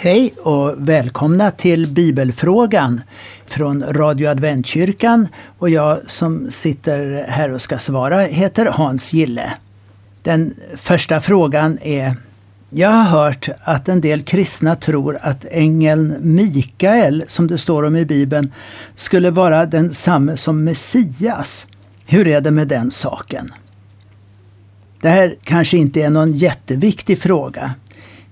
Hej och välkomna till Bibelfrågan från Radio Adventkyrkan och jag som sitter här och ska svara heter Hans Gille. Den första frågan är jag har hört att en del kristna tror att ängeln Mikael, som det står om i Bibeln, skulle vara densamme som Messias. Hur är det med den saken? Det här kanske inte är någon jätteviktig fråga.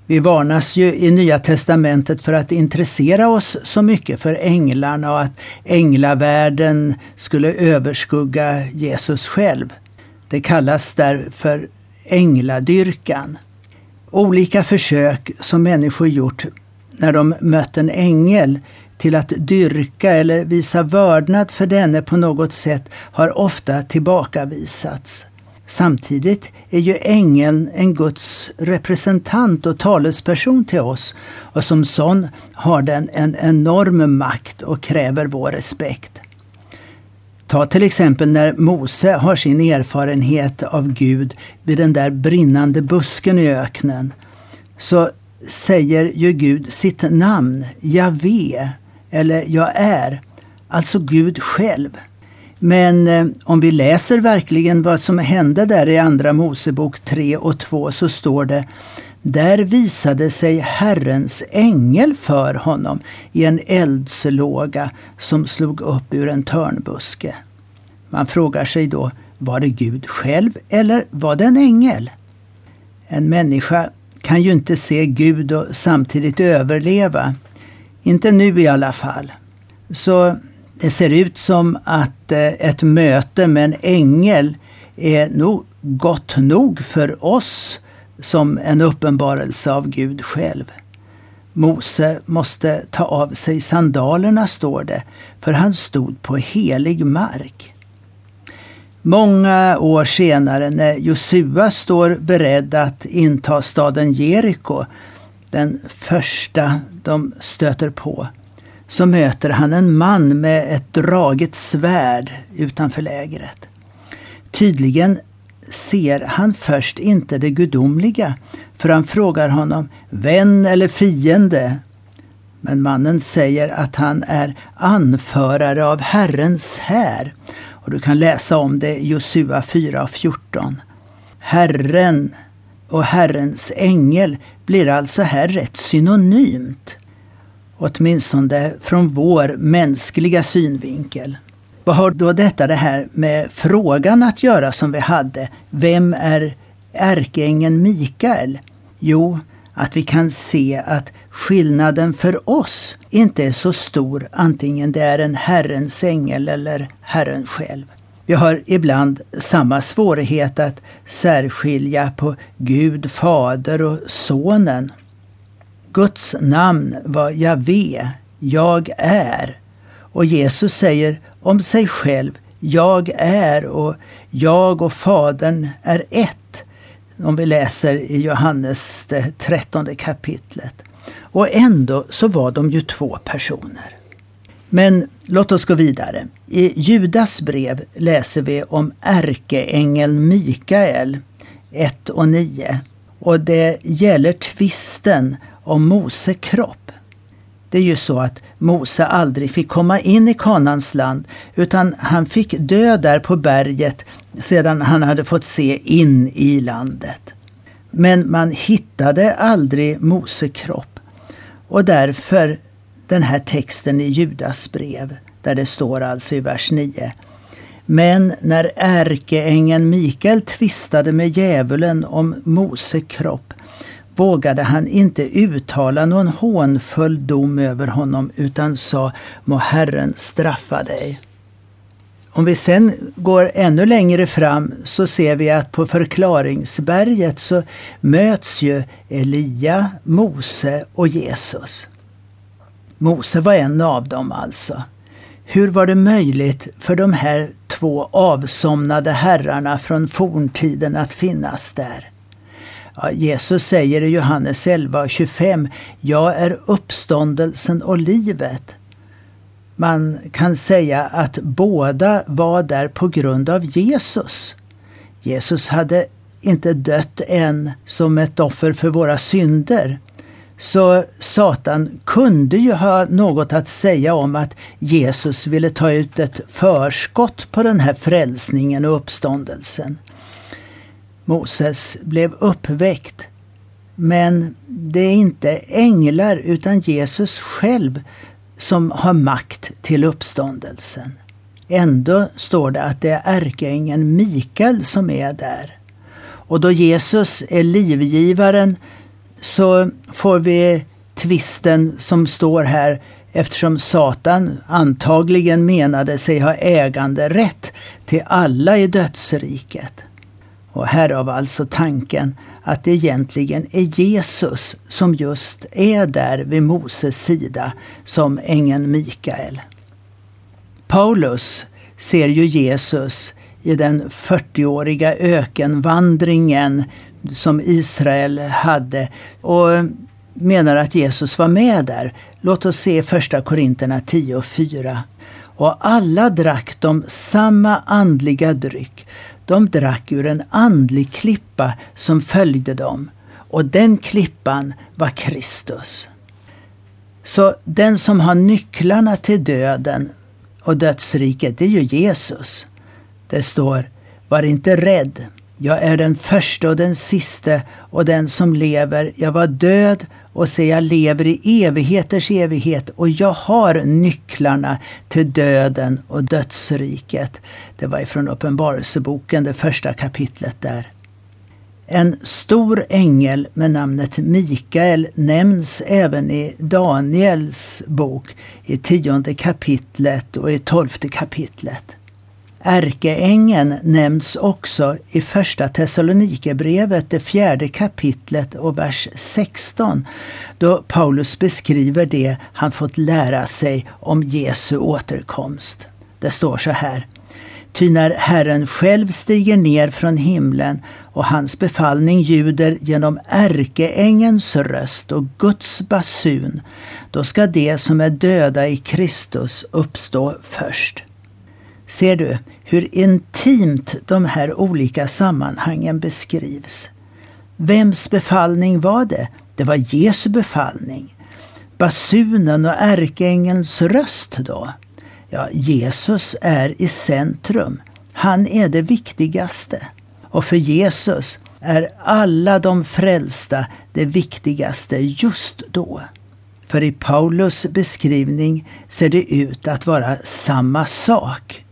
Vi varnas ju i Nya Testamentet för att intressera oss så mycket för änglarna och att änglavärlden skulle överskugga Jesus själv. Det kallas därför ängladyrkan. Olika försök som människor gjort när de mött en ängel till att dyrka eller visa vördnad för denne på något sätt har ofta tillbakavisats. Samtidigt är ju ängeln en Guds representant och talesperson till oss och som sån har den en enorm makt och kräver vår respekt. Ta till exempel när Mose har sin erfarenhet av Gud vid den där brinnande busken i öknen. Så säger ju Gud sitt namn, Javé, eller Jag är, alltså Gud själv. Men eh, om vi läser verkligen vad som hände där i Andra Mosebok 3 och 2 så står det där visade sig Herrens ängel för honom i en eldslåga som slog upp ur en törnbuske. Man frågar sig då, var det Gud själv eller var det en ängel? En människa kan ju inte se Gud och samtidigt överleva. Inte nu i alla fall. Så det ser ut som att eh, ett möte med en ängel är nog gott nog för oss som en uppenbarelse av Gud själv. Mose måste ta av sig sandalerna, står det, för han stod på helig mark. Många år senare när Josua står beredd att inta staden Jeriko, den första de stöter på, så möter han en man med ett draget svärd utanför lägret. Tydligen ser han först inte det gudomliga, för han frågar honom vän eller fiende. Men mannen säger att han är anförare av Herrens här. Och du kan läsa om det i Josua 4.14. Herren och Herrens ängel blir alltså här rätt synonymt åtminstone från vår mänskliga synvinkel. Vad har då detta det här med frågan att göra som vi hade? Vem är ärkeängeln Mikael? Jo, att vi kan se att skillnaden för oss inte är så stor antingen det är en Herrens ängel eller Herren själv. Vi har ibland samma svårighet att särskilja på Gud, Fader och Sonen. Guds namn var Javé, jag är. Och Jesus säger om sig själv, jag är och jag och Fadern är ett. Om vi läser i Johannes det trettonde kapitlet. Och ändå så var de ju två personer. Men låt oss gå vidare. I Judas brev läser vi om ärkeängeln Mikael 1 och 9. Och det gäller tvisten om Mose kropp. Det är ju så att Mose aldrig fick komma in i Kanans land utan han fick dö där på berget sedan han hade fått se in i landet. Men man hittade aldrig Mose kropp och därför den här texten i Judas brev där det står alltså i vers 9 men när ärkeängeln Mikael tvistade med djävulen om Mose kropp vågade han inte uttala någon hånfull dom över honom utan sa må Herren straffa dig. Om vi sen går ännu längre fram så ser vi att på förklaringsberget så möts ju Elia, Mose och Jesus. Mose var en av dem alltså. Hur var det möjligt för de här två avsomnade herrarna från forntiden att finnas där? Ja, Jesus säger i Johannes 11 och 25, Jag är uppståndelsen och livet. Man kan säga att båda var där på grund av Jesus. Jesus hade inte dött än som ett offer för våra synder, Så Satan kunde ju ha något att säga om att Jesus ville ta ut ett förskott på den här frälsningen och uppståndelsen. Moses blev uppväckt. Men det är inte änglar utan Jesus själv som har makt till uppståndelsen. Ändå står det att det är ärkeängeln Mikael som är där. Och då Jesus är livgivaren så får vi tvisten som står här eftersom Satan antagligen menade sig ha äganderätt till alla i dödsriket. Och härav alltså tanken att det egentligen är Jesus som just är där vid Moses sida som ängeln Mikael. Paulus ser ju Jesus i den 40-åriga ökenvandringen som Israel hade och menar att Jesus var med där. Låt oss se första Korinterna 10 och 4. Och alla drack de samma andliga dryck. De drack ur en andlig klippa som följde dem. Och den klippan var Kristus. Så den som har nycklarna till döden och dödsriket, det är ju Jesus. Det står, var inte rädd. Jag är den första och den siste och den som lever. Jag var död och se jag lever i evigheters evighet och jag har nycklarna till döden och dödsriket. Det var ifrån Uppenbarelseboken, det första kapitlet där. En stor ängel med namnet Mikael nämns även i Daniels bok i tionde kapitlet och i tolfte kapitlet. Ärkeängeln nämns också i Första Thessalonikerbrevet, det fjärde kapitlet och vers 16, då Paulus beskriver det han fått lära sig om Jesu återkomst. Det står så här. Ty när Herren själv stiger ner från himlen och hans befallning ljuder genom ärkeängens röst och Guds basun, då ska de som är döda i Kristus uppstå först. Ser du hur intimt de här olika sammanhangen beskrivs? Vems befallning var det? Det var Jesu befallning. Basunen och ärkeängelns röst då? Ja, Jesus är i centrum. Han är det viktigaste. Och för Jesus är alla de frälsta det viktigaste just då. För i Paulus beskrivning ser det ut att vara samma sak.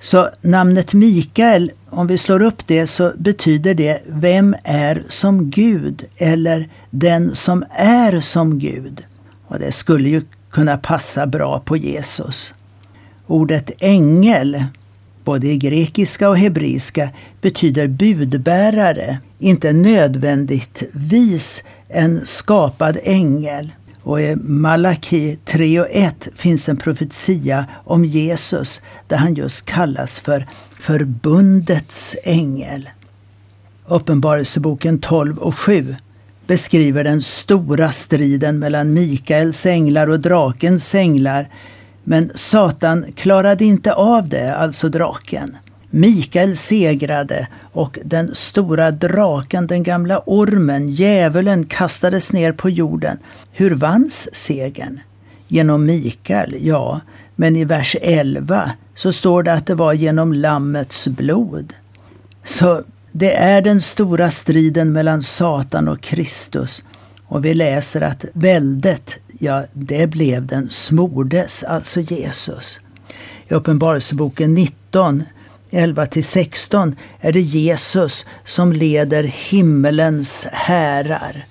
Så namnet Mikael, om vi slår upp det så betyder det Vem är som Gud? eller Den som är som Gud. Och det skulle ju kunna passa bra på Jesus. Ordet ängel, både i grekiska och hebreiska, betyder budbärare, inte nödvändigtvis en skapad ängel. Och i Malaki 3 och 1 finns en profetia om Jesus där han just kallas för förbundets ängel. Uppenbarelseboken 12 och 7 beskriver den stora striden mellan Mikaels änglar och drakens änglar. Men Satan klarade inte av det, alltså draken. Mikael segrade och den stora draken, den gamla ormen, djävulen, kastades ner på jorden. Hur vanns segern? Genom Mikael, ja, men i vers 11 så står det att det var genom Lammets blod. Så det är den stora striden mellan Satan och Kristus. Och vi läser att väldet, ja, det blev den smordes, alltså Jesus. I Uppenbarelseboken 19 11-16 är det Jesus som leder himmelens härar.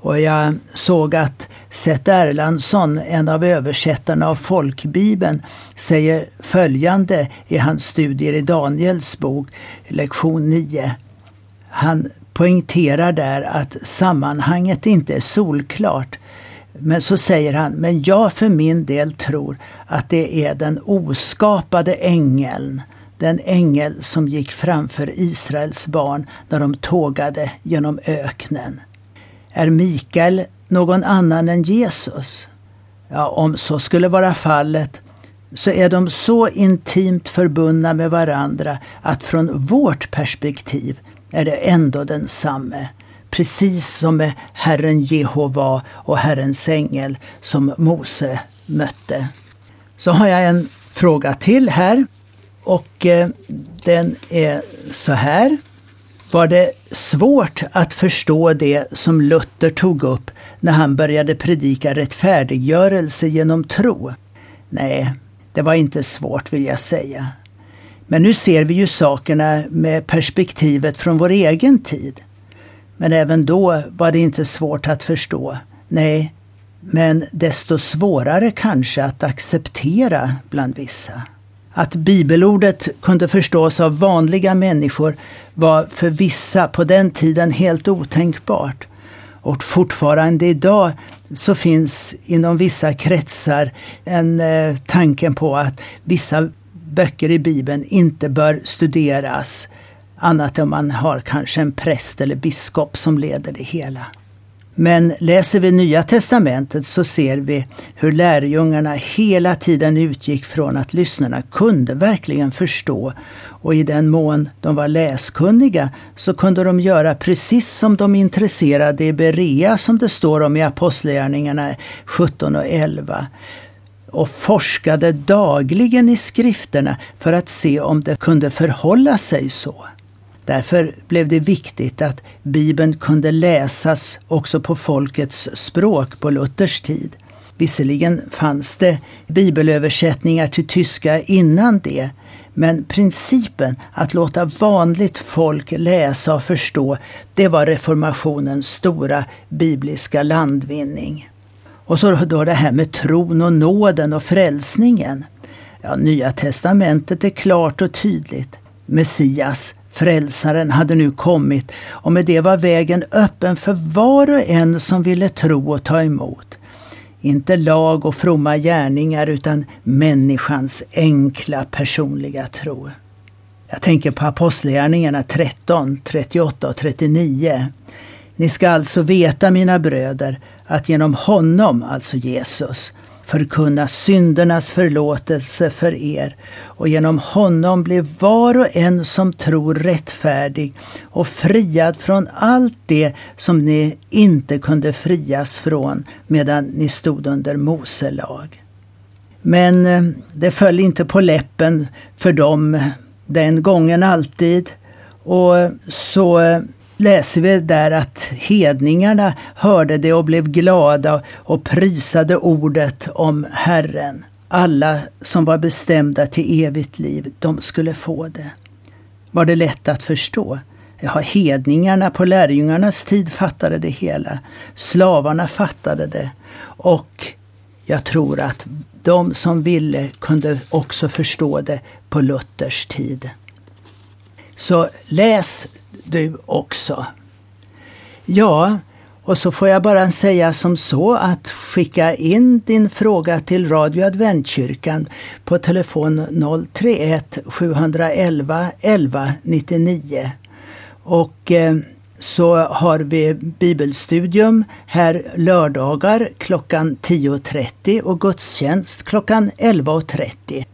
Och jag såg att Seth Erlandsson, en av översättarna av folkbibeln, säger följande i hans studier i Daniels bok, lektion 9. Han poängterar där att sammanhanget inte är solklart. Men så säger han, men jag för min del tror att det är den oskapade ängeln den ängel som gick framför Israels barn när de tågade genom öknen. Är Mikael någon annan än Jesus? Ja, om så skulle vara fallet så är de så intimt förbundna med varandra att från vårt perspektiv är det ändå densamme. precis som med Herren Jehova och Herrens ängel som Mose mötte. Så har jag en fråga till här och eh, den är så här. Var det svårt att förstå det som Luther tog upp när han började predika rättfärdiggörelse genom tro? Nej, det var inte svårt vill jag säga. Men nu ser vi ju sakerna med perspektivet från vår egen tid. Men även då var det inte svårt att förstå. Nej, men desto svårare kanske att acceptera bland vissa. Att bibelordet kunde förstås av vanliga människor var för vissa på den tiden helt otänkbart. Och fortfarande idag så finns inom vissa kretsar en eh, tanken på att vissa böcker i Bibeln inte bör studeras annat än om man har kanske en präst eller biskop som leder det hela. Men läser vi Nya testamentet så ser vi hur lärjungarna hela tiden utgick från att lyssnarna kunde verkligen förstå och i den mån de var läskunniga så kunde de göra precis som de intresserade i Berea som det står om i Apostlagärningarna 17 och 11 och forskade dagligen i skrifterna för att se om det kunde förhålla sig så. Därför blev det viktigt att Bibeln kunde läsas också på folkets språk på Luthers tid. Visserligen fanns det bibelöversättningar till tyska innan det, men principen att låta vanligt folk läsa och förstå, det var reformationens stora bibliska landvinning. Och så då det här med tron och nåden och frälsningen. Ja, Nya testamentet är klart och tydligt. Messias, Frälsaren hade nu kommit och med det var vägen öppen för var och en som ville tro och ta emot. Inte lag och fromma gärningar utan människans enkla personliga tro. Jag tänker på Apostlagärningarna 13, 38 och 39. Ni ska alltså veta, mina bröder, att genom honom, alltså Jesus, förkunna syndernas förlåtelse för er och genom honom blir var och en som tror rättfärdig och friad från allt det som ni inte kunde frias från medan ni stod under Mose lag. Men eh, det föll inte på läppen för dem den gången alltid och så eh, läser vi där att hedningarna hörde det och blev glada och prisade ordet om Herren. Alla som var bestämda till evigt liv, de skulle få det. Var det lätt att förstå? Ja, hedningarna på lärjungarnas tid fattade det hela. Slavarna fattade det. Och jag tror att de som ville kunde också förstå det på Luthers tid. Så läs du också. Ja, och så får jag bara säga som så att skicka in din fråga till Radio Adventkyrkan på telefon 031 711 11 99. Och eh, så har vi bibelstudium här lördagar klockan 10.30 och gudstjänst klockan 11.30.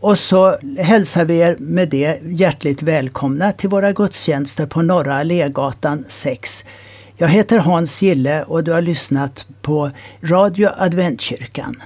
Och så hälsar vi er med det hjärtligt välkomna till våra gudstjänster på Norra Allégatan 6. Jag heter Hans Gille och du har lyssnat på Radio Adventkyrkan.